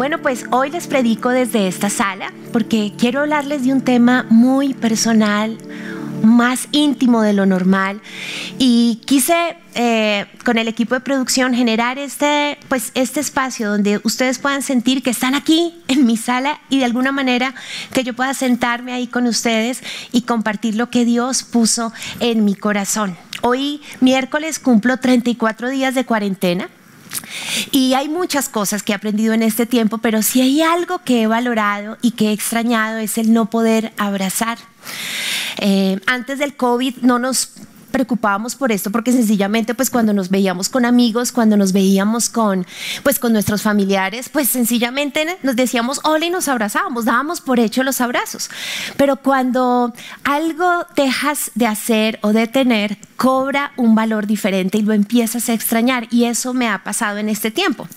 Bueno, pues hoy les predico desde esta sala porque quiero hablarles de un tema muy personal, más íntimo de lo normal y quise eh, con el equipo de producción generar este, pues, este espacio donde ustedes puedan sentir que están aquí en mi sala y de alguna manera que yo pueda sentarme ahí con ustedes y compartir lo que Dios puso en mi corazón. Hoy miércoles cumplo 34 días de cuarentena. Y hay muchas cosas que he aprendido en este tiempo, pero si hay algo que he valorado y que he extrañado es el no poder abrazar. Eh, antes del COVID no nos preocupábamos por esto porque sencillamente pues cuando nos veíamos con amigos, cuando nos veíamos con pues con nuestros familiares, pues sencillamente nos decíamos hola y nos abrazábamos, dábamos por hecho los abrazos. Pero cuando algo dejas de hacer o de tener, cobra un valor diferente y lo empiezas a extrañar y eso me ha pasado en este tiempo.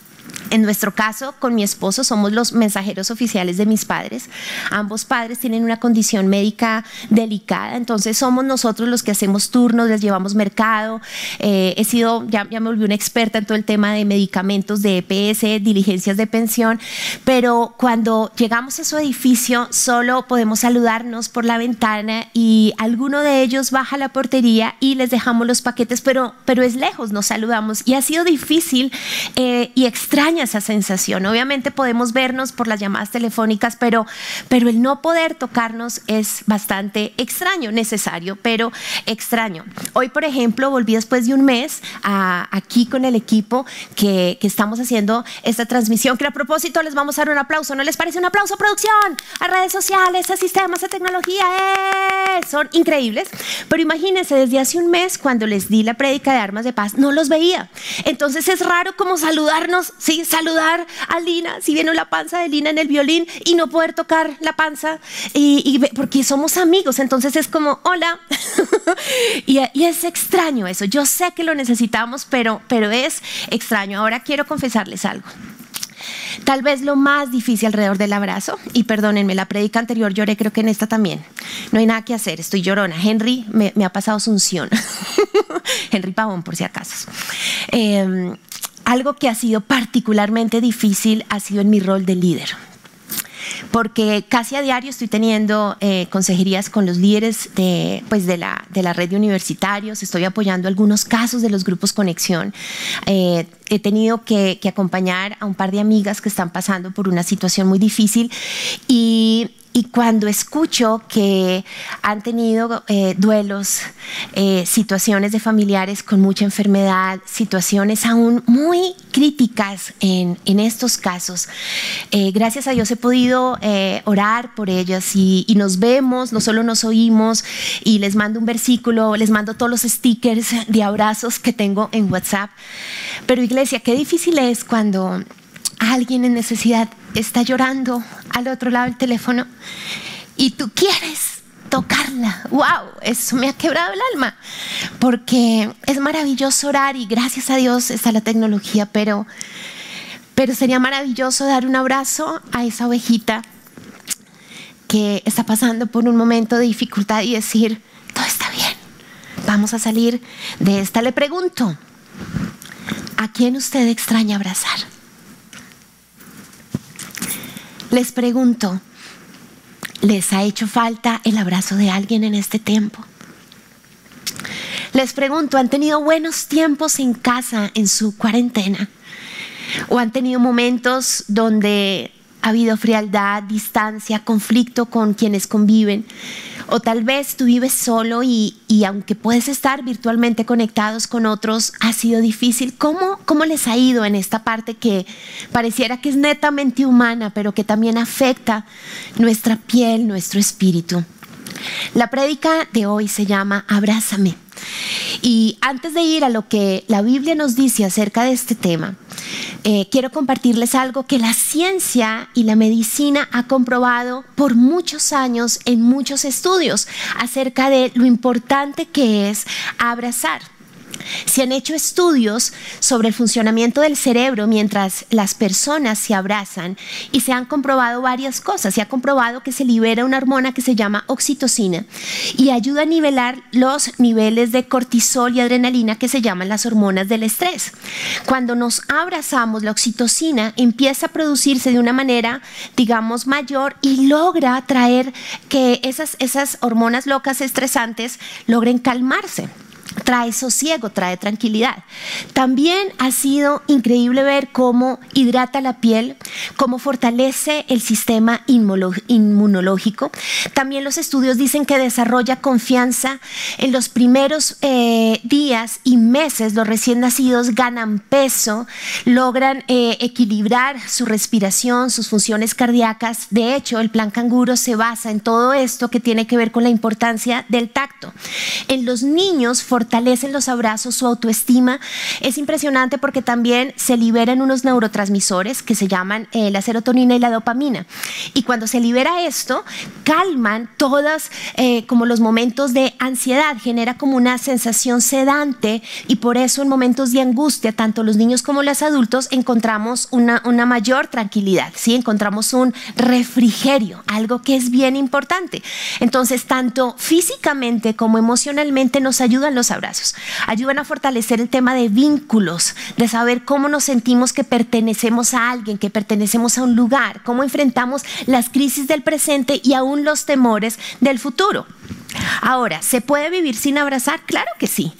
En nuestro caso, con mi esposo, somos los mensajeros oficiales de mis padres. Ambos padres tienen una condición médica delicada, entonces somos nosotros los que hacemos turnos, les llevamos mercado. Eh, he sido, ya, ya me volví una experta en todo el tema de medicamentos, de EPS, diligencias de pensión, pero cuando llegamos a su edificio, solo podemos saludarnos por la ventana y alguno de ellos baja la portería y les dejamos los paquetes, pero, pero es lejos, nos saludamos y ha sido difícil eh, y extraño esa sensación. Obviamente podemos vernos por las llamadas telefónicas, pero, pero el no poder tocarnos es bastante extraño, necesario, pero extraño. Hoy, por ejemplo, volví después de un mes aquí con el equipo que, que, estamos haciendo esta transmisión, que a propósito les vamos a dar un aplauso. ¿No les parece un aplauso, producción? A redes sociales, a sistemas, a tecnología. ¡eh! Son increíbles. Pero imagínense, desde hace un mes, cuando les di la prédica de armas de paz, no los veía. Entonces es raro como saludarnos, ¿sí? saludar a Lina, si viene la panza de Lina en el violín y no poder tocar la panza, y, porque somos amigos, entonces es como, hola, y, es extraño eso, yo sé que lo necesitamos, pero, pero es extraño. Ahora quiero confesarles algo. Tal vez lo más difícil alrededor del abrazo, y perdónenme, la predica anterior lloré, creo que en esta también. No hay nada que hacer, estoy llorona. Henry me, ha pasado sunción. Henry Pavón, por si acaso. Eh, algo que ha sido particularmente difícil ha sido en mi rol de líder porque casi a diario estoy teniendo eh, consejerías con los líderes de, pues de, la, de la red de universitarios, estoy apoyando algunos casos de los grupos Conexión. Eh, he tenido que, que, acompañar a un par de amigas que están pasando por una situación muy difícil y y cuando escucho que han tenido eh, duelos, eh, situaciones de familiares con mucha enfermedad, situaciones aún muy críticas en, estos casos, eh, gracias a Dios he podido orar por ellas y, nos vemos, no solo nos oímos y les mando un versículo, les mando todos los stickers de abrazos que tengo en WhatsApp. Pero iglesia, qué difícil es cuando alguien en necesidad está llorando al otro lado del teléfono y tú quieres tocarla. ¡Wow! Eso me ha quebrado el alma. Porque es maravilloso orar y gracias a Dios está la tecnología, pero, pero sería maravilloso dar un abrazo a esa ovejita que está pasando por un momento de dificultad y decir, todo está bien, vamos a salir de esta. Le pregunto, ¿a quién usted extraña abrazar? Les pregunto, ¿les ha hecho falta el abrazo de alguien en este tiempo? Les pregunto, ¿han tenido buenos tiempos en casa en su cuarentena? ¿O han tenido momentos donde ha habido frialdad, distancia, conflicto con quienes conviven? O tal vez tú vives solo y, aunque puedes estar virtualmente conectados con otros, ha sido difícil. ¿Cómo, ¿Cómo les ha ido en esta parte que pareciera que es netamente humana, pero que también afecta nuestra piel, nuestro espíritu? La prédica de hoy se llama Abrázame. Y antes de ir a lo que la Biblia nos dice acerca de este tema, eh, quiero compartirles algo que la ciencia y la medicina ha comprobado por muchos años en muchos estudios acerca de lo importante que es abrazar. Se han hecho estudios sobre el funcionamiento del cerebro mientras las personas se abrazan y se han comprobado varias cosas. Se ha comprobado que se libera una hormona que se llama oxitocina y ayuda a nivelar los niveles de cortisol y adrenalina que se llaman las hormonas del estrés. Cuando nos abrazamos, la oxitocina empieza a producirse de una manera, digamos, mayor y logra traer que esas, esas hormonas locas estresantes logren calmarse trae sosiego, trae tranquilidad. También ha sido increíble ver cómo hidrata la piel, cómo fortalece el sistema inmunológico. También los estudios dicen que desarrolla confianza. En los primeros eh, días y meses los recién nacidos ganan peso, logran eh, equilibrar su respiración, sus funciones cardíacas. De hecho, el plan canguro se basa en todo esto que tiene que ver con la importancia del tacto. En los niños fortalecen los abrazos, su autoestima. Es impresionante porque también se liberan unos neurotransmisores que se llaman eh, la serotonina y la dopamina. Y cuando se libera esto, calman todas eh, como los momentos de ansiedad, genera como una sensación sedante y por eso en momentos de angustia, tanto los niños como los adultos, encontramos una, una mayor tranquilidad, ¿sí? encontramos un refrigerio, algo que es bien importante. Entonces, tanto físicamente como emocionalmente nos ayudan los abrazos. Ayudan a fortalecer el tema de vínculos, de saber cómo nos sentimos que pertenecemos a alguien, que pertenecemos a un lugar, cómo enfrentamos las crisis del presente y aún los temores del futuro. Ahora, ¿se puede vivir sin abrazar? Claro que sí,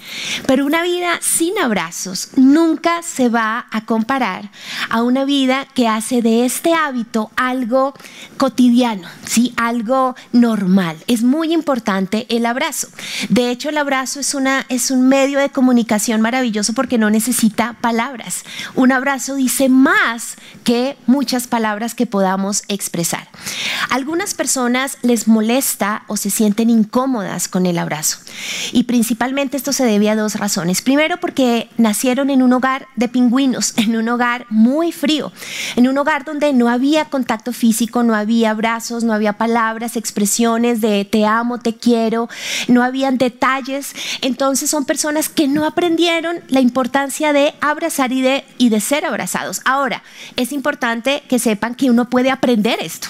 pero una vida sin abrazos nunca se va a comparar a una vida que hace de este hábito algo cotidiano, ¿sí? algo normal. Es muy importante el abrazo. De hecho, el abrazo es, una, es un medio de comunicación maravilloso porque no necesita palabras. Un abrazo dice más que muchas palabras que podamos expresar. algunas personas les molesta o se sienten con el abrazo. Y principalmente esto se debe a dos razones. Primero porque nacieron en un hogar de pingüinos, en un hogar muy frío, en un hogar donde no había contacto físico, no había abrazos, no había palabras, expresiones de te amo, te quiero, no habían detalles. Entonces son personas que no aprendieron la importancia de abrazar y de, y de ser abrazados. Ahora, es importante que sepan que uno puede aprender esto.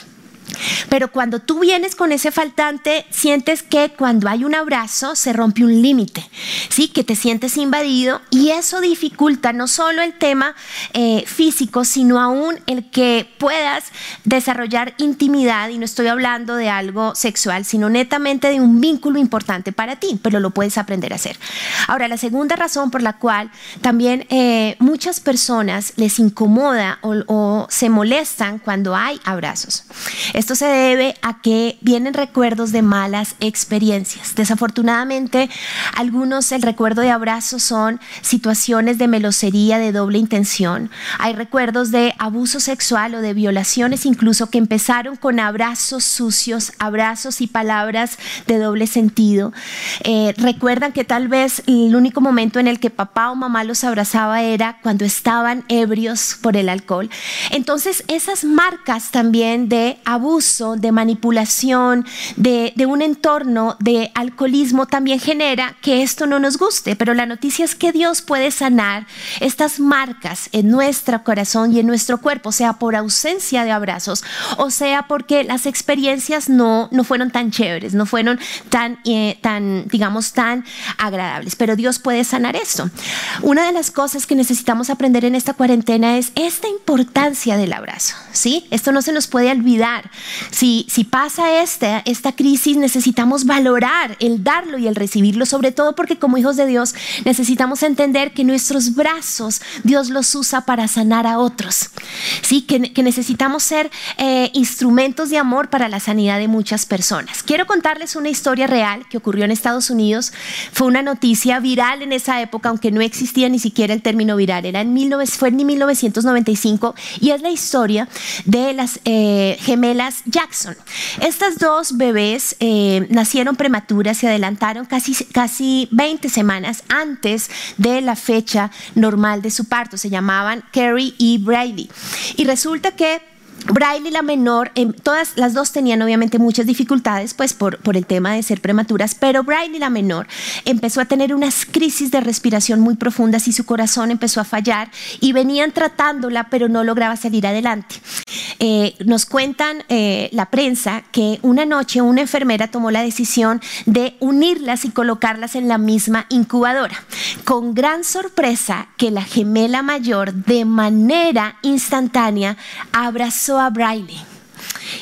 Pero cuando tú vienes con ese faltante, sientes que cuando hay un abrazo se rompe un límite, ¿sí? que te sientes invadido y eso dificulta no solo el tema eh, físico, sino aún el que puedas desarrollar intimidad, y no estoy hablando de algo sexual, sino netamente de un vínculo importante para ti, pero lo puedes aprender a hacer. Ahora, la segunda razón por la cual también eh, muchas personas les incomoda o, o se molestan cuando hay abrazos esto se debe a que vienen recuerdos de malas experiencias. Desafortunadamente, algunos el recuerdo de abrazos son situaciones de melosería de doble intención. Hay recuerdos de abuso sexual o de violaciones incluso que empezaron con abrazos sucios, abrazos y palabras de doble sentido. Eh, recuerdan que tal vez el único momento en el que papá o mamá los abrazaba era cuando estaban ebrios por el alcohol. Entonces, esas marcas también de abuso de manipulación, de, de un entorno de alcoholismo también genera que esto no nos guste. Pero la noticia es que Dios puede sanar estas marcas en nuestro corazón y en nuestro cuerpo, sea por ausencia de abrazos o sea porque las experiencias no, no fueron tan chéveres, no fueron tan, eh, tan, digamos, tan agradables. Pero Dios puede sanar esto. Una de las cosas que necesitamos aprender en esta cuarentena es esta importancia del abrazo. ¿sí? Esto no se nos puede olvidar. Si, pasa esta, crisis, necesitamos valorar el darlo y el recibirlo, sobre todo porque como hijos de Dios necesitamos entender que nuestros brazos Dios los usa para sanar a otros. Sí, que, necesitamos ser eh, instrumentos de amor para la sanidad de muchas personas. Quiero contarles una historia real que ocurrió en Estados Unidos. Fue una noticia viral en esa época, aunque no existía ni siquiera el término viral. Era en 19, fue en 1995 y es la historia de las eh, gemelas Jackson. Estas dos bebés eh, nacieron prematuras, se adelantaron casi, casi 20 semanas antes de la fecha normal de su parto. Se llamaban Carrie y Brady. Y resulta que Braille la menor, em, todas las dos tenían obviamente muchas dificultades, pues por, por el tema de ser prematuras, pero Braille la menor empezó a tener unas crisis de respiración muy profundas y su corazón empezó a fallar y venían tratándola, pero no lograba salir adelante. Eh, nos cuentan eh, la prensa que una noche una enfermera tomó la decisión de unirlas y colocarlas en la misma incubadora, con gran sorpresa que la gemela mayor de manera instantánea abrazó a Briley.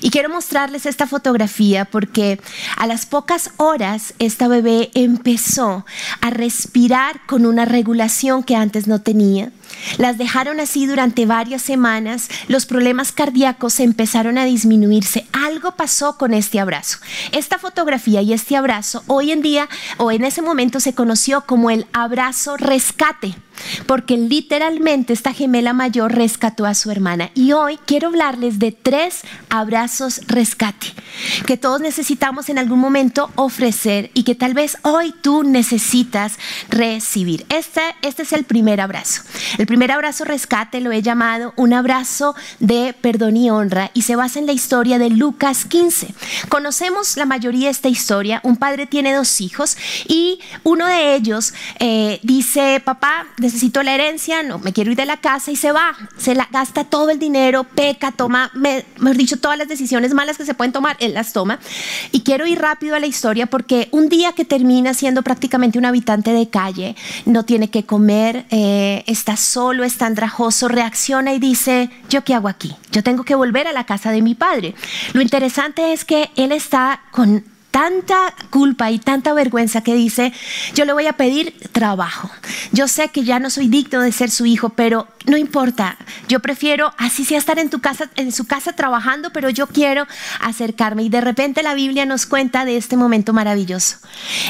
Y quiero mostrarles esta fotografía porque a las pocas horas esta bebé empezó a respirar con una regulación que antes no tenía. Las dejaron así durante varias semanas, los problemas cardíacos empezaron a disminuirse. Algo pasó con este abrazo. Esta fotografía y este abrazo hoy en día o en ese momento se conoció como el abrazo rescate porque literalmente esta gemela mayor rescató a su hermana. Y hoy quiero hablarles de tres abrazos rescate que todos necesitamos en algún momento ofrecer y que tal vez hoy tú necesitas recibir. Este, este es el primer abrazo. Primer abrazo rescate lo he llamado un abrazo de perdón y honra y se basa en la historia de Lucas 15. Conocemos la mayoría de esta historia. Un padre tiene dos hijos y uno de ellos eh, dice, papá, necesito la herencia, no, me quiero ir de la casa y se va, se la gasta todo el dinero, peca, toma, me, mejor dicho, todas las decisiones malas que se pueden tomar, él las toma. Y quiero ir rápido a la historia porque un día que termina siendo prácticamente un habitante de calle, no tiene que comer, eh, está solo, está andrajoso, reacciona y dice, ¿yo qué hago aquí? Yo tengo que volver a la casa de mi padre. Lo interesante es que él está con tanta culpa y tanta vergüenza que dice, yo le voy a pedir trabajo. Yo sé que ya no soy digno de ser su hijo, pero no importa. Yo prefiero así sea estar en tu casa en su casa trabajando, pero yo quiero acercarme y de repente la Biblia nos cuenta de este momento maravilloso.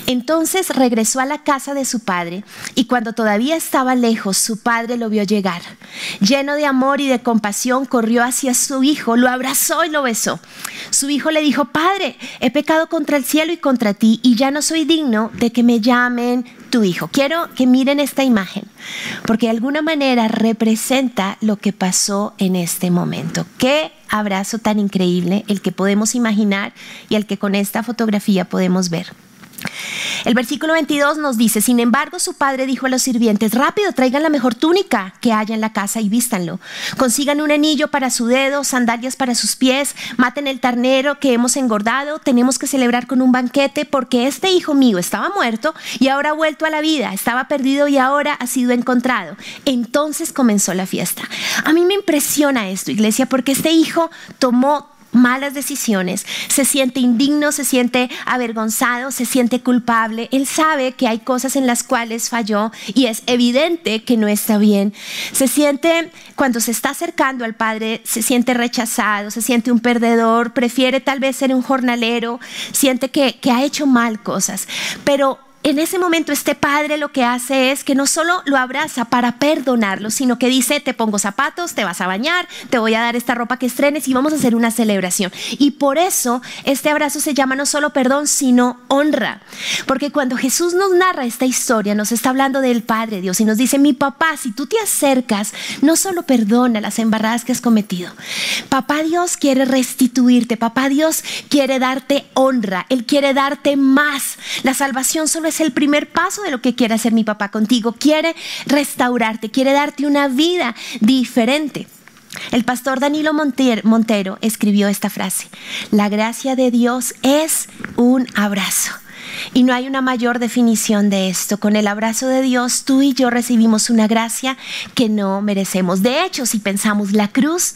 Entonces regresó a la casa de su padre y cuando todavía estaba lejos, su padre lo vio llegar. Lleno de amor y de compasión, corrió hacia su hijo, lo abrazó y lo besó. Su hijo le dijo, "Padre, he pecado contra el cielo y contra ti, y ya no soy digno de que me llamen tu hijo. Quiero que miren esta imagen, porque de alguna manera representa lo que pasó en este momento. Qué abrazo tan increíble el que podemos imaginar y el que con esta fotografía podemos ver. El versículo 22 nos dice, sin embargo su padre dijo a los sirvientes, rápido, traigan la mejor túnica que haya en la casa y vístanlo. Consigan un anillo para su dedo, sandalias para sus pies, maten el ternero que hemos engordado, tenemos que celebrar con un banquete porque este hijo mío estaba muerto y ahora ha vuelto a la vida, estaba perdido y ahora ha sido encontrado. Entonces comenzó la fiesta. A mí me impresiona esto, iglesia, porque este hijo tomó malas decisiones, se siente indigno, se siente avergonzado, se siente culpable. Él sabe que hay cosas en las cuales falló y es evidente que no está bien. Se siente, cuando se está acercando al Padre, se siente rechazado, se siente un perdedor, prefiere tal vez ser un jornalero, siente que, que ha hecho mal cosas. Pero en ese momento este padre lo que hace es que no solo lo abraza para perdonarlo, sino que dice, te pongo zapatos, te vas a bañar, te voy a dar esta ropa que estrenes y vamos a hacer una celebración. Y por eso este abrazo se llama no solo perdón, sino honra. Porque cuando Jesús nos narra esta historia, nos está hablando del Padre Dios y nos dice, mi papá, si tú te acercas, no solo perdona las embarradas que has cometido. Papá Dios quiere restituirte, papá Dios quiere darte honra, Él quiere darte más. La salvación solo es el primer paso de lo que quiere hacer mi papá contigo. Quiere restaurarte, quiere darte una vida diferente. El pastor Danilo Montero escribió esta frase, la gracia de Dios es un abrazo. Y no hay una mayor definición de esto. Con el abrazo de Dios, tú y yo recibimos una gracia que no merecemos. De hecho, si pensamos, la cruz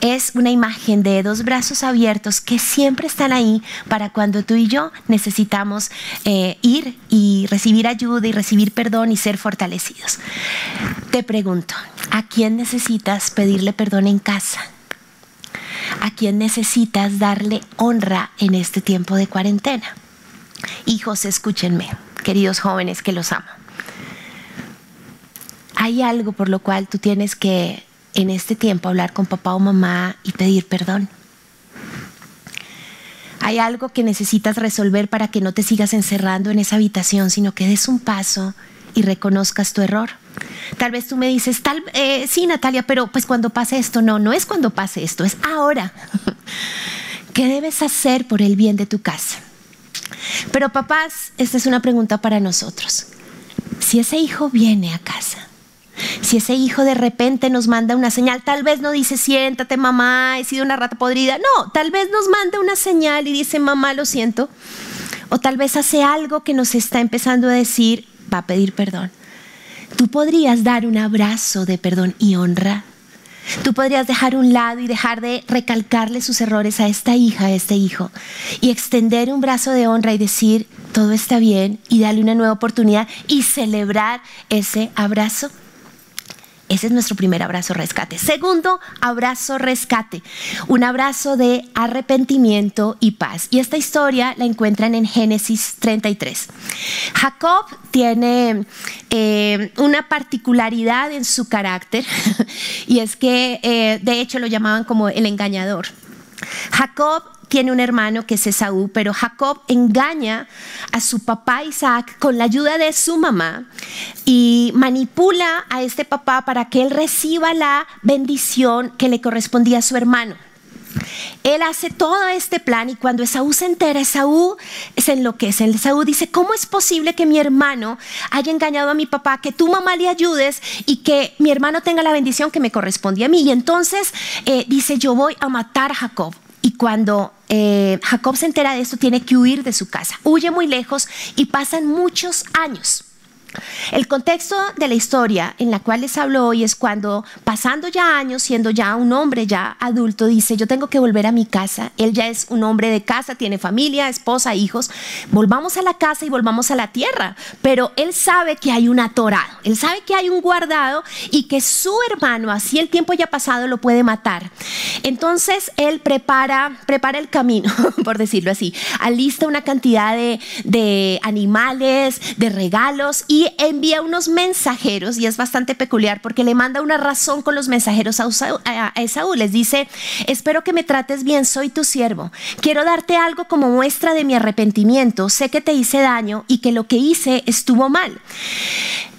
es una imagen de dos brazos abiertos que siempre están ahí para cuando tú y yo necesitamos eh, ir y recibir ayuda y recibir perdón y ser fortalecidos. Te pregunto, ¿a quién necesitas pedirle perdón en casa? ¿A quién necesitas darle honra en este tiempo de cuarentena? Hijos, escúchenme, queridos jóvenes que los amo. Hay algo por lo cual tú tienes que en este tiempo hablar con papá o mamá y pedir perdón. Hay algo que necesitas resolver para que no te sigas encerrando en esa habitación, sino que des un paso y reconozcas tu error. Tal vez tú me dices, tal, eh, sí, Natalia, pero pues cuando pase esto, no, no es cuando pase esto, es ahora. ¿Qué debes hacer por el bien de tu casa? Pero papás, esta es una pregunta para nosotros. Si ese hijo viene a casa, si ese hijo de repente nos manda una señal, tal vez no dice, siéntate mamá, he sido una rata podrida, no, tal vez nos manda una señal y dice, mamá, lo siento, o tal vez hace algo que nos está empezando a decir, va a pedir perdón. Tú podrías dar un abrazo de perdón y honra. Tú podrías dejar un lado y dejar de recalcarle sus errores a esta hija, a este hijo, y extender un brazo de honra y decir, todo está bien, y darle una nueva oportunidad y celebrar ese abrazo. Ese es nuestro primer abrazo rescate. Segundo, abrazo rescate. Un abrazo de arrepentimiento y paz. Y esta historia la encuentran en Génesis 33. Jacob tiene eh, una particularidad en su carácter y es que eh, de hecho lo llamaban como el engañador. Jacob tiene un hermano que es Esaú, pero Jacob engaña a su papá Isaac con la ayuda de su mamá y manipula a este papá para que él reciba la bendición que le correspondía a su hermano. Él hace todo este plan y cuando Esaú se entera, Esaú se enloquece. Esaú dice, ¿cómo es posible que mi hermano haya engañado a mi papá, que tu mamá le ayudes y que mi hermano tenga la bendición que me corresponde a mí? Y entonces eh, dice, yo voy a matar a Jacob. Y cuando eh, Jacob se entera de esto, tiene que huir de su casa. Huye muy lejos y pasan muchos años. El contexto de la historia en la cual les hablo hoy es cuando, pasando ya años, siendo ya un hombre ya adulto, dice, yo tengo que volver a mi casa. Él ya es un hombre de casa, tiene familia, esposa, hijos. Volvamos a la casa y volvamos a la tierra. Pero él sabe que hay un atorado, él sabe que hay un guardado y que su hermano, así el tiempo ya pasado, lo puede matar. Entonces él prepara, prepara el camino, por decirlo así. Alista una cantidad de, de animales, de regalos y envía unos mensajeros, y es bastante peculiar porque le manda una razón con los mensajeros a, Esaú. Les dice, espero que me trates bien, soy tu siervo. Quiero darte algo como muestra de mi arrepentimiento. Sé que te hice daño y que lo que hice estuvo mal.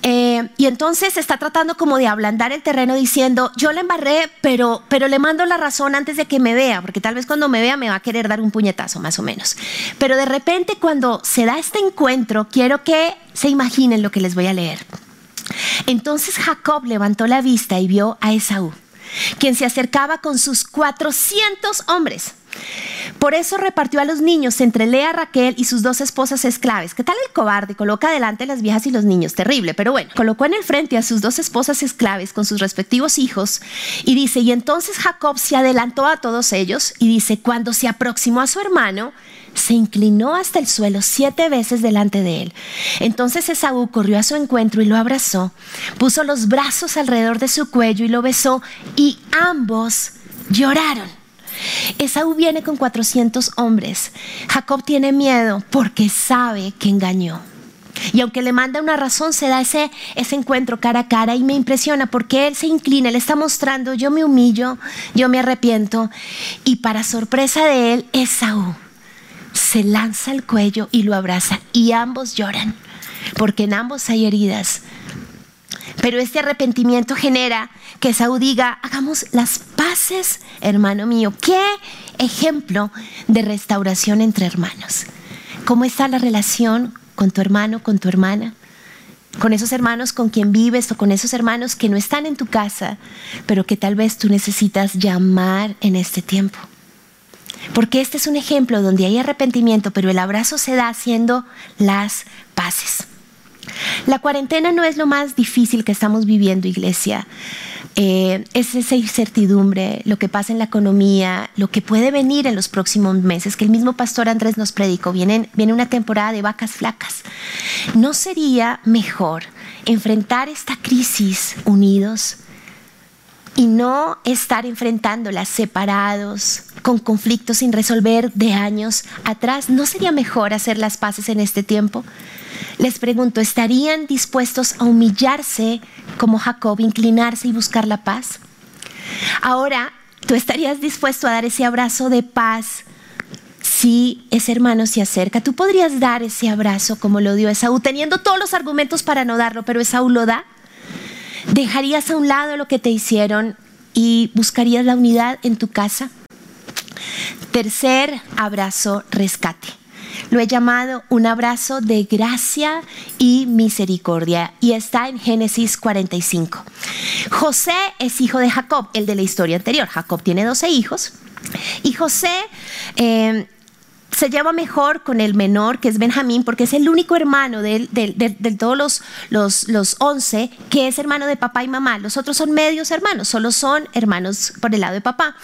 Eh, y entonces está tratando como de ablandar el terreno diciendo, yo le embarré, pero, pero le mando la razón antes de que me vea, porque tal vez cuando me vea me va a querer dar un puñetazo más o menos. Pero de repente cuando se da este encuentro, quiero que se imaginen lo que les voy a leer. Entonces Jacob levantó la vista y vio a Esaú, quien se acercaba con sus 400 hombres. Por eso repartió a los niños entre Lea, Raquel y sus dos esposas esclaves. ¿Qué tal el cobarde? Coloca delante las viejas y los niños. Terrible, pero bueno. Colocó en el frente a sus dos esposas esclaves con sus respectivos hijos y dice, y entonces Jacob se adelantó a todos ellos y dice, cuando se aproximó a su hermano, se inclinó hasta el suelo siete veces delante de él. Entonces Esaú corrió a su encuentro y lo abrazó, puso los brazos alrededor de su cuello y lo besó y ambos lloraron. Esaú viene con 400 hombres. Jacob tiene miedo porque sabe que engañó. Y aunque le manda una razón, se da ese, encuentro cara a cara y me impresiona porque él se inclina, le está mostrando, yo me humillo, yo me arrepiento. Y para sorpresa de él, Esaú se lanza al cuello y lo abraza y ambos lloran, porque en ambos hay heridas. Pero este arrepentimiento genera que Saúl diga, hagamos las paces, hermano mío. Qué ejemplo de restauración entre hermanos. ¿Cómo está la relación con tu hermano, con tu hermana? Con esos hermanos con quien vives o con esos hermanos que no están en tu casa, pero que tal vez tú necesitas llamar en este tiempo. Porque este es un ejemplo donde hay arrepentimiento, pero el abrazo se da haciendo las paces. La cuarentena no es lo más difícil que estamos viviendo, iglesia. Eh, es esa incertidumbre, lo que pasa en la economía, lo que puede venir en los próximos meses, que el mismo pastor Andrés nos predicó, viene, viene una temporada de vacas flacas. ¿No sería mejor enfrentar esta crisis unidos y no estar enfrentándolas separados, con conflictos sin resolver de años atrás? ¿No sería mejor hacer las paces en este tiempo? Les pregunto, ¿estarían dispuestos a humillarse como Jacob, inclinarse y buscar la paz? Ahora, ¿tú estarías dispuesto a dar ese abrazo de paz si ese hermano se acerca, tú podrías dar ese abrazo como lo dio Esaú, teniendo todos los argumentos para no darlo, pero Esaú lo da. ¿Dejarías a un lado lo que te hicieron y buscarías la unidad en tu casa? Tercer abrazo, rescate. Lo he llamado un abrazo de gracia y misericordia y está en Génesis 45. José es hijo de Jacob, el de la historia anterior. Jacob tiene 12 hijos y José eh, se lleva mejor con el menor, que es Benjamín, porque es el único hermano de, todos los, los, los 11 que es hermano de papá y mamá. Los otros son medios hermanos, solo son hermanos por el lado de papá.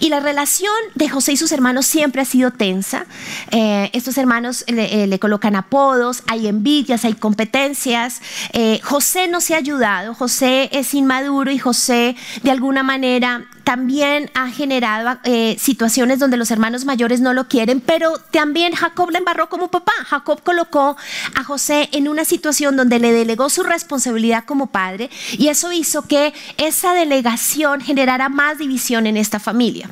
Y la relación de José y sus hermanos siempre ha sido tensa. Eh, estos hermanos le, eh, colocan apodos, hay envidias, hay competencias. Eh, José no se ha ayudado, José es inmaduro y José de alguna manera también ha generado eh, situaciones donde los hermanos mayores no lo quieren, pero también Jacob la embarró como papá. Jacob colocó a José en una situación donde le delegó su responsabilidad como padre y eso hizo que esa delegación generara más división en esta familia.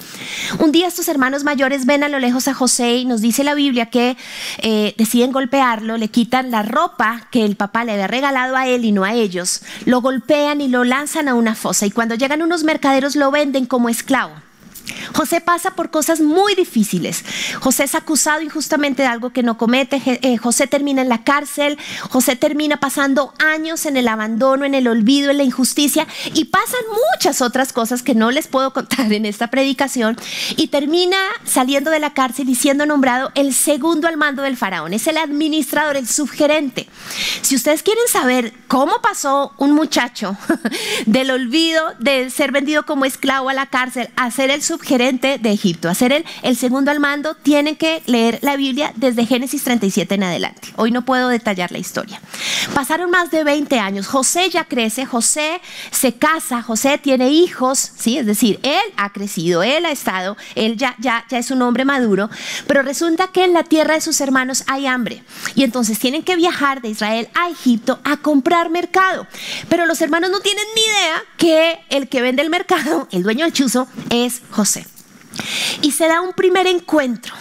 Un día estos hermanos mayores ven a lo lejos a José y nos dice la Biblia que eh, deciden golpearlo, le quitan la ropa que el papá le había regalado a él y no a ellos, lo golpean y lo lanzan a una fosa y cuando llegan unos mercaderos lo venden como esclavo. José pasa por cosas muy difíciles. José es acusado injustamente de algo que no comete. Eh, José termina en la cárcel. José termina pasando años en el abandono, en el olvido, en la injusticia. Y pasan muchas otras cosas que no les puedo contar en esta predicación. Y termina saliendo de la cárcel y siendo nombrado el segundo al mando del faraón. Es el administrador, el subgerente. Si ustedes quieren saber cómo pasó un muchacho del olvido de ser vendido como esclavo a la cárcel a ser el subgerente de Egipto, a ser el, el segundo al mando, tienen que leer la Biblia desde Génesis 37 en adelante. Hoy no puedo detallar la historia. Pasaron más de 20 años. José ya crece, José se casa, José tiene hijos, ¿sí? Es decir, él ha crecido, él ha estado, él ya, ya, ya es un hombre maduro, pero resulta que en la tierra de sus hermanos hay hambre. Y entonces tienen que viajar de Israel a Egipto a comprar mercado. Pero los hermanos no tienen ni idea que el que vende el mercado, el dueño del chuzo, es José. Y se da un primer encuentro.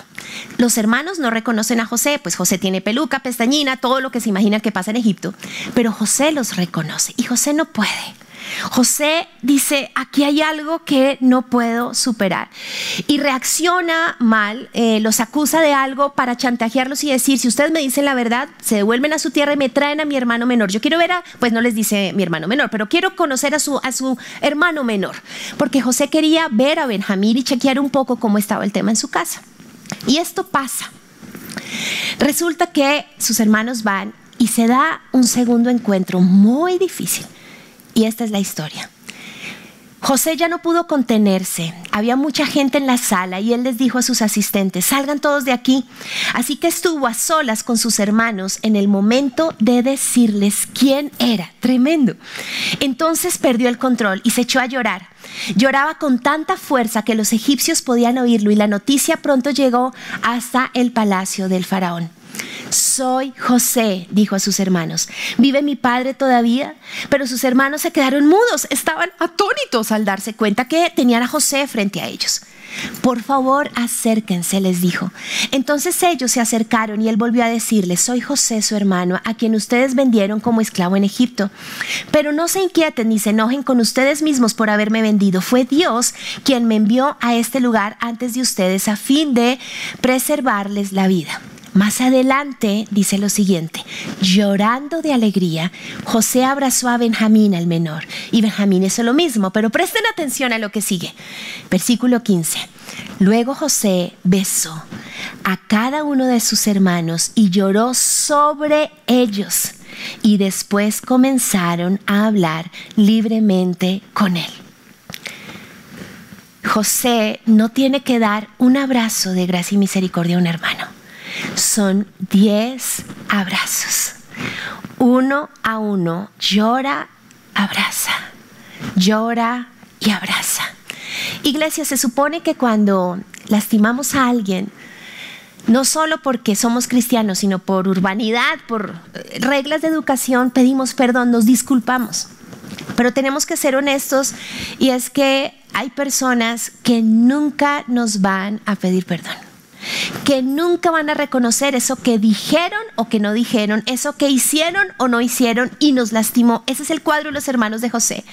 Los hermanos no reconocen a José, pues José tiene peluca, pestañina, todo lo que se imagina que pasa en Egipto, pero José los reconoce y José no puede. José dice, aquí hay algo que no puedo superar. Y reacciona mal, eh, los acusa de algo para chantajearlos y decir, si ustedes me dicen la verdad, se devuelven a su tierra y me traen a mi hermano menor. Yo quiero ver a, pues no les dice mi hermano menor, pero quiero conocer a su, a su hermano menor. Porque José quería ver a Benjamín y chequear un poco cómo estaba el tema en su casa. Y esto pasa. Resulta que sus hermanos van y se da un segundo encuentro muy difícil. Y esta es la historia. José ya no pudo contenerse. Había mucha gente en la sala y él les dijo a sus asistentes, salgan todos de aquí. Así que estuvo a solas con sus hermanos en el momento de decirles quién era. Tremendo. Entonces perdió el control y se echó a llorar. Lloraba con tanta fuerza que los egipcios podían oírlo y la noticia pronto llegó hasta el palacio del faraón. Soy José, dijo a sus hermanos. ¿Vive mi padre todavía? Pero sus hermanos se quedaron mudos, estaban atónitos al darse cuenta que tenían a José frente a ellos. Por favor, acérquense, les dijo. Entonces ellos se acercaron y él volvió a decirles, soy José, su hermano, a quien ustedes vendieron como esclavo en Egipto. Pero no se inquieten ni se enojen con ustedes mismos por haberme vendido. Fue Dios quien me envió a este lugar antes de ustedes a fin de preservarles la vida. Más adelante dice lo siguiente, llorando de alegría, José abrazó a Benjamín el menor y Benjamín hizo lo mismo, pero presten atención a lo que sigue. Versículo 15. Luego José besó a cada uno de sus hermanos y lloró sobre ellos y después comenzaron a hablar libremente con él. José no tiene que dar un abrazo de gracia y misericordia a un hermano son 10 abrazos. Uno a uno, llora, abraza, llora y abraza. Iglesia, se supone que cuando lastimamos a alguien, no solo porque somos cristianos, sino por urbanidad, por eh, reglas de educación, pedimos perdón, nos disculpamos. Pero tenemos que ser honestos y es que hay personas que nunca nos van a pedir perdón que nunca van a reconocer eso que dijeron o que no dijeron, eso que hicieron o no hicieron y nos lastimó. Ese es el cuadro de los hermanos de José.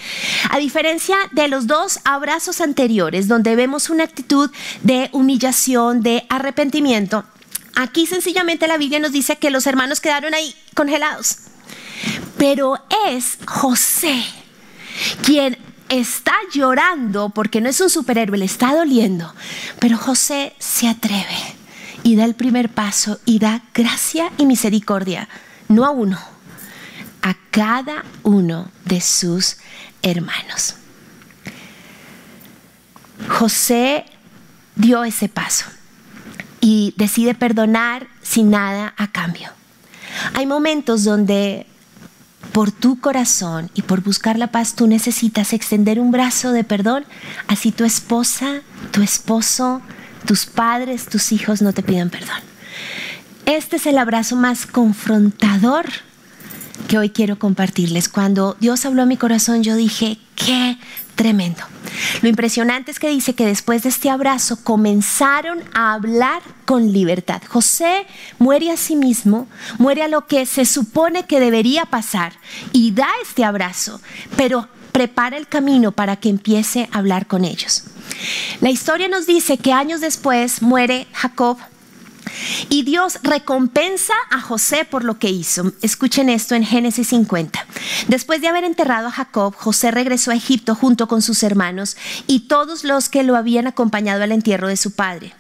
A diferencia de los dos abrazos anteriores, donde vemos una actitud de humillación, de arrepentimiento, aquí sencillamente la Biblia nos dice que los hermanos quedaron ahí congelados. Pero es José quien está llorando porque no es un superhéroe, le está doliendo. Pero José se atreve y da el primer paso y da gracia y misericordia, no a uno, a cada uno de sus hermanos. José dio ese paso y decide perdonar sin nada a cambio. Hay momentos donde por tu corazón y por buscar la paz, tú necesitas extender un brazo de perdón, así tu esposa, tu esposo, tus padres, tus hijos no te pidan perdón. Este es el abrazo más confrontador que hoy quiero compartirles. Cuando Dios habló a mi corazón, yo dije, qué tremendo. Lo impresionante es que dice que después de este abrazo comenzaron a hablar con libertad. José muere a sí mismo, muere a lo que se supone que debería pasar y da este abrazo, pero prepara el camino para que empiece a hablar con ellos. La historia nos dice que años después muere Jacob y Dios recompensa a José por lo que hizo. Escuchen esto en Génesis 50. Después de haber enterrado a Jacob, José regresó a Egipto junto con sus hermanos y todos los que lo habían acompañado al entierro de su padre.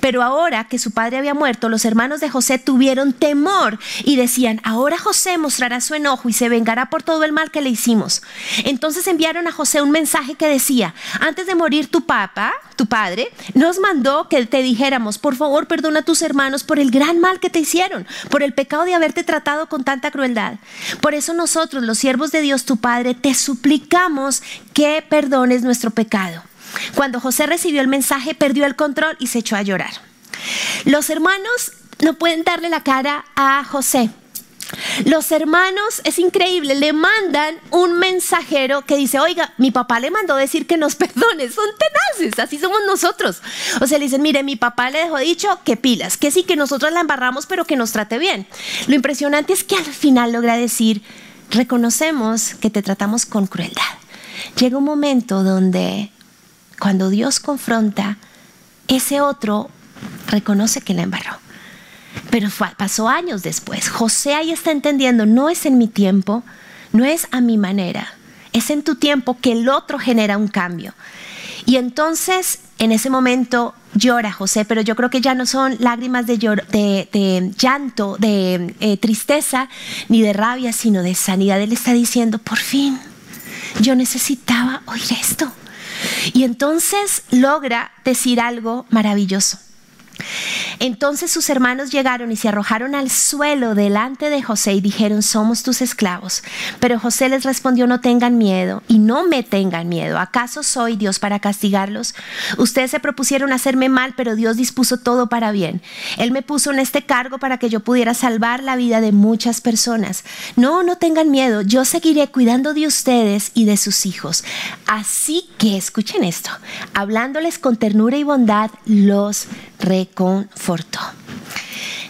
Pero ahora que su padre había muerto, los hermanos de José tuvieron temor y decían, ahora José mostrará su enojo y se vengará por todo el mal que le hicimos. Entonces enviaron a José un mensaje que decía, antes de morir tu papá, tu padre, nos mandó que te dijéramos, por favor perdona a tus hermanos por el gran mal que te hicieron, por el pecado de haberte tratado con tanta crueldad. Por eso nosotros, los siervos de Dios, tu Padre, te suplicamos que perdones nuestro pecado. Cuando José recibió el mensaje, perdió el control y se echó a llorar. Los hermanos no pueden darle la cara a José. Los hermanos, es increíble, le mandan un mensajero que dice, oiga, mi papá le mandó decir que nos perdone, son tenaces, así somos nosotros. O sea, le dicen, mire, mi papá le dejó dicho que pilas, que sí, que nosotros la embarramos, pero que nos trate bien. Lo impresionante es que al final logra decir, reconocemos que te tratamos con crueldad. Llega un momento donde cuando Dios confronta, ese otro reconoce que la embarró. Pero pasó años después. José ahí está entendiendo, no es en mi tiempo, no es a mi manera, es en tu tiempo que el otro genera un cambio. Y entonces, en ese momento, llora José, pero yo creo que ya no son lágrimas de, llanto, de eh, tristeza, ni de rabia, sino de sanidad. Él está diciendo, por fin, yo necesitaba oír esto. Y entonces logra decir algo maravilloso. Entonces sus hermanos llegaron y se arrojaron al suelo delante de José y dijeron, somos tus esclavos. Pero José les respondió, no tengan miedo y no me tengan miedo. ¿Acaso soy Dios para castigarlos? Ustedes se propusieron hacerme mal, pero Dios dispuso todo para bien. Él me puso en este cargo para que yo pudiera salvar la vida de muchas personas. No, no tengan miedo, yo seguiré cuidando de ustedes y de sus hijos. Así que escuchen esto, hablándoles con ternura y bondad, los reconfortó.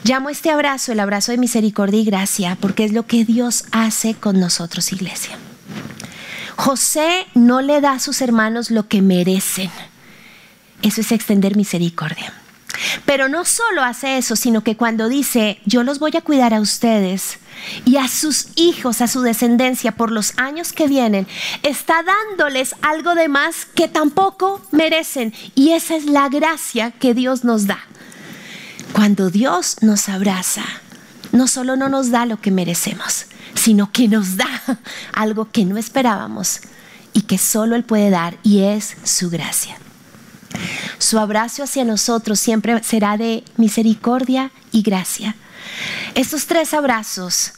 Llamo este abrazo el abrazo de misericordia y gracia porque es lo que Dios hace con nosotros, iglesia. José no le da a sus hermanos lo que merecen. Eso es extender misericordia. Pero no solo hace eso, sino que cuando dice, yo los voy a cuidar a ustedes y a sus hijos, a su descendencia por los años que vienen, está dándoles algo de más que tampoco merecen. Y esa es la gracia que Dios nos da. Cuando Dios nos abraza, no solo no nos da lo que merecemos, sino que nos da algo que no esperábamos y que solo Él puede dar y es su gracia. Su abrazo hacia nosotros siempre será de misericordia y gracia. Estos tres abrazos,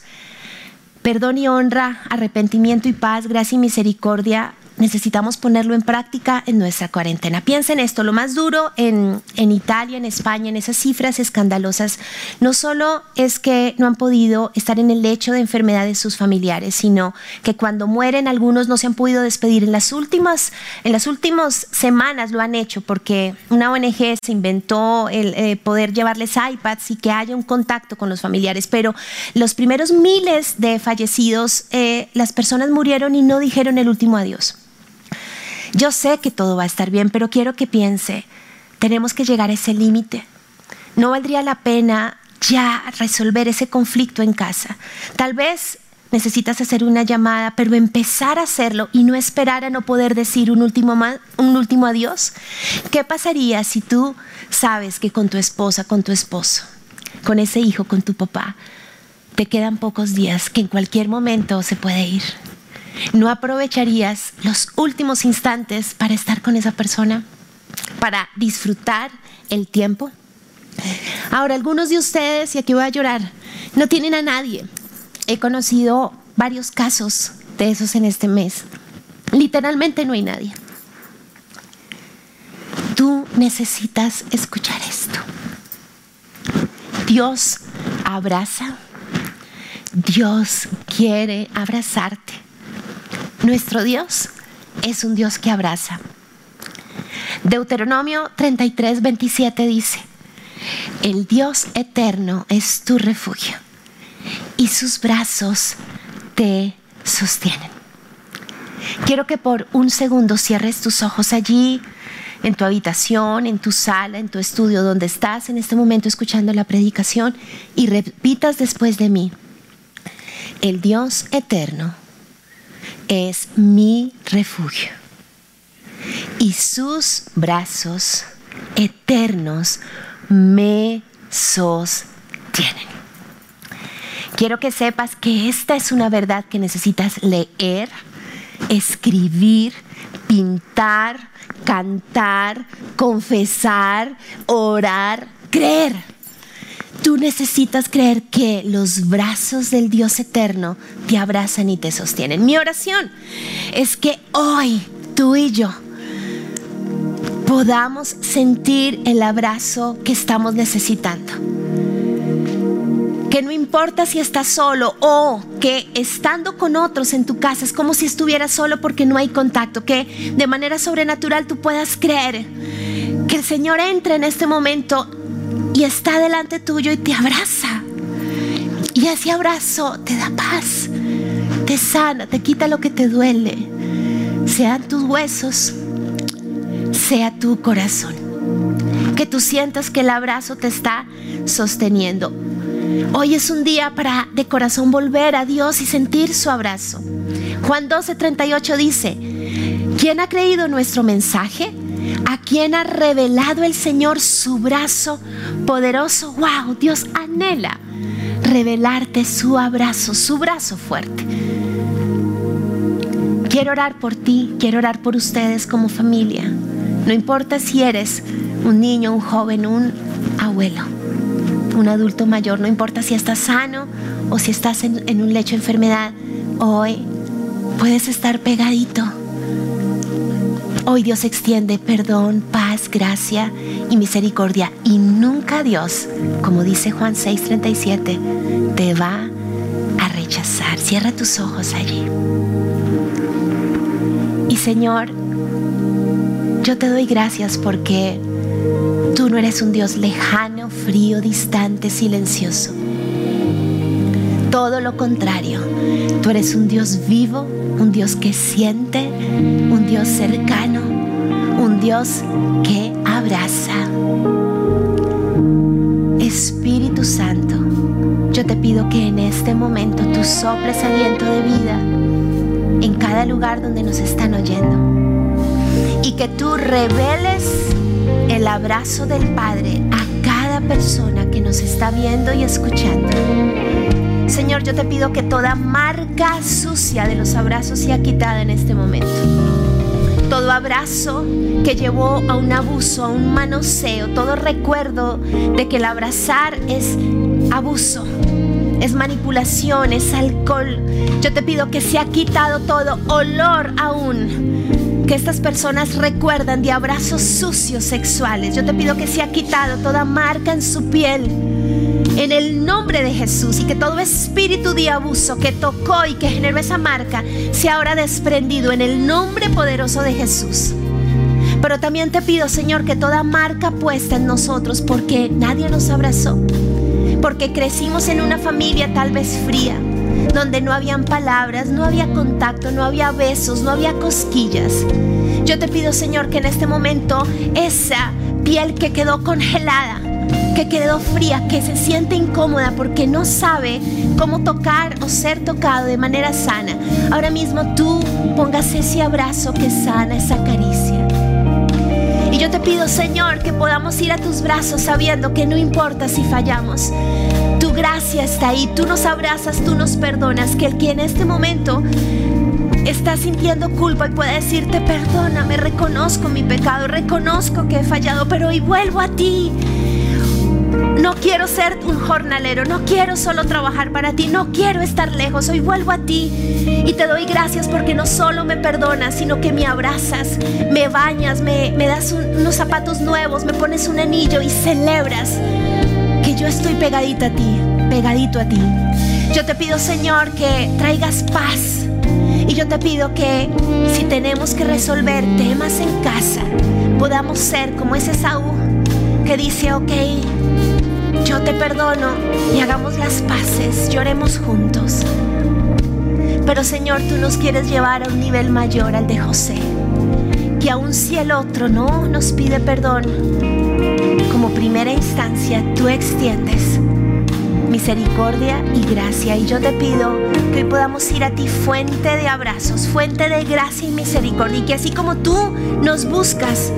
perdón y honra, arrepentimiento y paz, gracia y misericordia, necesitamos ponerlo en práctica en nuestra cuarentena. Piensen esto, lo más duro en, Italia, en España, en esas cifras escandalosas, no solo es que no han podido estar en el lecho de enfermedad de sus familiares, sino que cuando mueren algunos no se han podido despedir. En las últimas, en las últimas semanas lo han hecho porque una ONG se inventó el eh, poder llevarles iPads y que haya un contacto con los familiares, pero los primeros miles de fallecidos, eh, las personas murieron y no dijeron el último adiós. Yo sé que todo va a estar bien, pero quiero que piense, tenemos que llegar a ese límite. No valdría la pena ya resolver ese conflicto en casa. Tal vez necesitas hacer una llamada, pero empezar a hacerlo y no esperar a no poder decir un último, un último adiós. ¿Qué pasaría si tú sabes que con tu esposa, con tu esposo, con ese hijo, con tu papá, te quedan pocos días, que en cualquier momento se puede ir? ¿No aprovecharías los últimos instantes para estar con esa persona? ¿Para disfrutar el tiempo? Ahora, algunos de ustedes, y aquí voy a llorar, no tienen a nadie. He conocido varios casos de esos en este mes. Literalmente no hay nadie. Tú necesitas escuchar esto. Dios abraza. Dios quiere abrazarte. Nuestro Dios es un Dios que abraza. Deuteronomio 33, 27 dice, el Dios eterno es tu refugio y sus brazos te sostienen. Quiero que por un segundo cierres tus ojos allí, en tu habitación, en tu sala, en tu estudio, donde estás en este momento escuchando la predicación y repitas después de mí. El Dios eterno es mi refugio y sus brazos eternos me sostienen. Quiero que sepas que esta es una verdad que necesitas leer, escribir, pintar, cantar, confesar, orar, creer. Tú necesitas creer que los brazos del Dios eterno te abrazan y te sostienen. Mi oración es que hoy tú y yo podamos sentir el abrazo que estamos necesitando. Que no importa si estás solo o que estando con otros en tu casa es como si estuvieras solo porque no hay contacto. Que de manera sobrenatural tú puedas creer que el Señor entra en este momento está delante tuyo y te abraza. Y ese abrazo te da paz, te sana, te quita lo que te duele. Sean tus huesos, sea tu corazón. Que tú sientas que el abrazo te está sosteniendo. Hoy es un día para de corazón volver a Dios y sentir su abrazo. Juan 12:38 dice, ¿quién ha creído nuestro mensaje? ¿A quién ha revelado el Señor su brazo poderoso? ¡Wow! Dios anhela revelarte su abrazo, su brazo fuerte. Quiero orar por ti, quiero orar por ustedes como familia. No importa si eres un niño, un joven, un abuelo, un adulto mayor, no importa si estás sano o si estás en, un lecho de enfermedad, hoy puedes estar pegadito. Hoy Dios extiende perdón, paz, gracia y misericordia. Y nunca Dios, como dice Juan 6:37, te va a rechazar. Cierra tus ojos allí. Y Señor, yo te doy gracias porque tú no eres un Dios lejano, frío, distante, silencioso. Todo lo contrario, tú eres un Dios vivo, un Dios que siente, un Dios cercano, un Dios que abraza. Espíritu Santo, yo te pido que en este momento tú soples aliento de vida en cada lugar donde nos están oyendo y que tú reveles el abrazo del Padre a cada persona que nos está viendo y escuchando. Señor, yo te pido que toda marca sucia de los abrazos sea quitada en este momento. Todo abrazo que llevó a un abuso, a un manoseo, todo recuerdo de que el abrazar es abuso, es manipulación, es alcohol. Yo te pido que se ha quitado todo olor aún. Que estas personas recuerdan de abrazos sucios sexuales. Yo te pido que se ha quitado toda marca en su piel. En el nombre de Jesús y que todo espíritu de abuso que tocó y que generó esa marca sea ahora desprendido en el nombre poderoso de Jesús. Pero también te pido, Señor, que toda marca puesta en nosotros, porque nadie nos abrazó, porque crecimos en una familia tal vez fría, donde no habían palabras, no había contacto, no había besos, no había cosquillas. Yo te pido, Señor, que en este momento esa piel que quedó congelada, que quedó fría, que se siente incómoda porque no sabe cómo tocar o ser tocado de manera sana, ahora mismo tú pongas ese abrazo que sana esa caricia. Y yo te pido, Señor, que podamos ir a tus brazos sabiendo que no importa si fallamos. Tu gracia está ahí, tú nos abrazas, tú nos perdonas, que el que en este momento está sintiendo culpa y puede decirte, perdóname, reconozco mi pecado, reconozco que he fallado, pero hoy vuelvo a ti. No quiero ser un jornalero, no quiero solo trabajar para ti, no quiero estar lejos, hoy vuelvo a ti y te doy gracias porque no solo me perdonas, sino que me abrazas, me bañas, me, das unos zapatos nuevos, me pones un anillo y celebras que yo estoy pegadita a ti, pegadito a ti. Yo te pido Señor que traigas paz y yo te pido que si tenemos que resolver temas en casa, podamos ser como ese Saúl que dice, ok, yo te perdono y hagamos las paces, lloremos juntos. Pero Señor, tú nos quieres llevar a un nivel mayor al de José. Que aun si el otro no nos pide perdón, como primera instancia tú extiendes misericordia y gracia. Y yo te pido que hoy podamos ir a ti fuente de abrazos, fuente de gracia y misericordia. Y que así como tú nos buscas,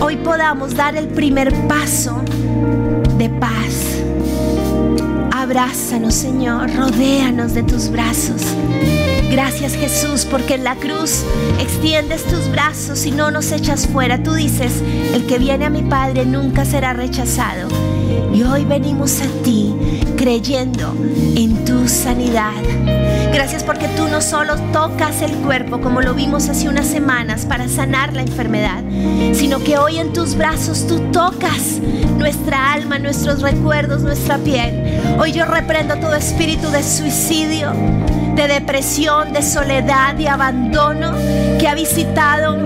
hoy podamos dar el primer paso de paz. Abrázanos, Señor, rodéanos de tus brazos. Gracias Jesús porque en la cruz extiendes tus brazos y no nos echas fuera. Tú dices, el que viene a mi Padre nunca será rechazado. Y hoy venimos a ti creyendo en tu sanidad. Gracias porque tú no solo tocas el cuerpo como lo vimos hace unas semanas para sanar la enfermedad, sino que hoy en tus brazos tú tocas nuestra alma, nuestros recuerdos, nuestra piel. Hoy yo reprendo todo espíritu de suicidio, de depresión, de soledad, de abandono que ha visitado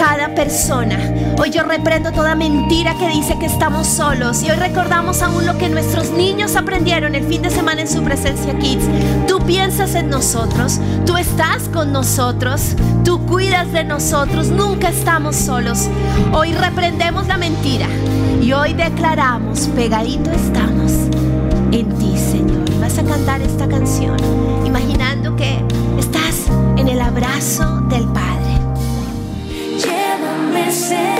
cada persona. Hoy yo reprendo toda mentira que dice que estamos solos y hoy recordamos aún lo que nuestros niños aprendieron el fin de semana en su presencia Kids. Tú piensas en nosotros, tú estás con nosotros, tú cuidas de nosotros, nunca estamos solos. Hoy reprendemos la mentira y hoy declaramos, pegadito estamos en ti, Señor. Vas a cantar esta canción imaginando que estás en el abrazo del Padre. Señor,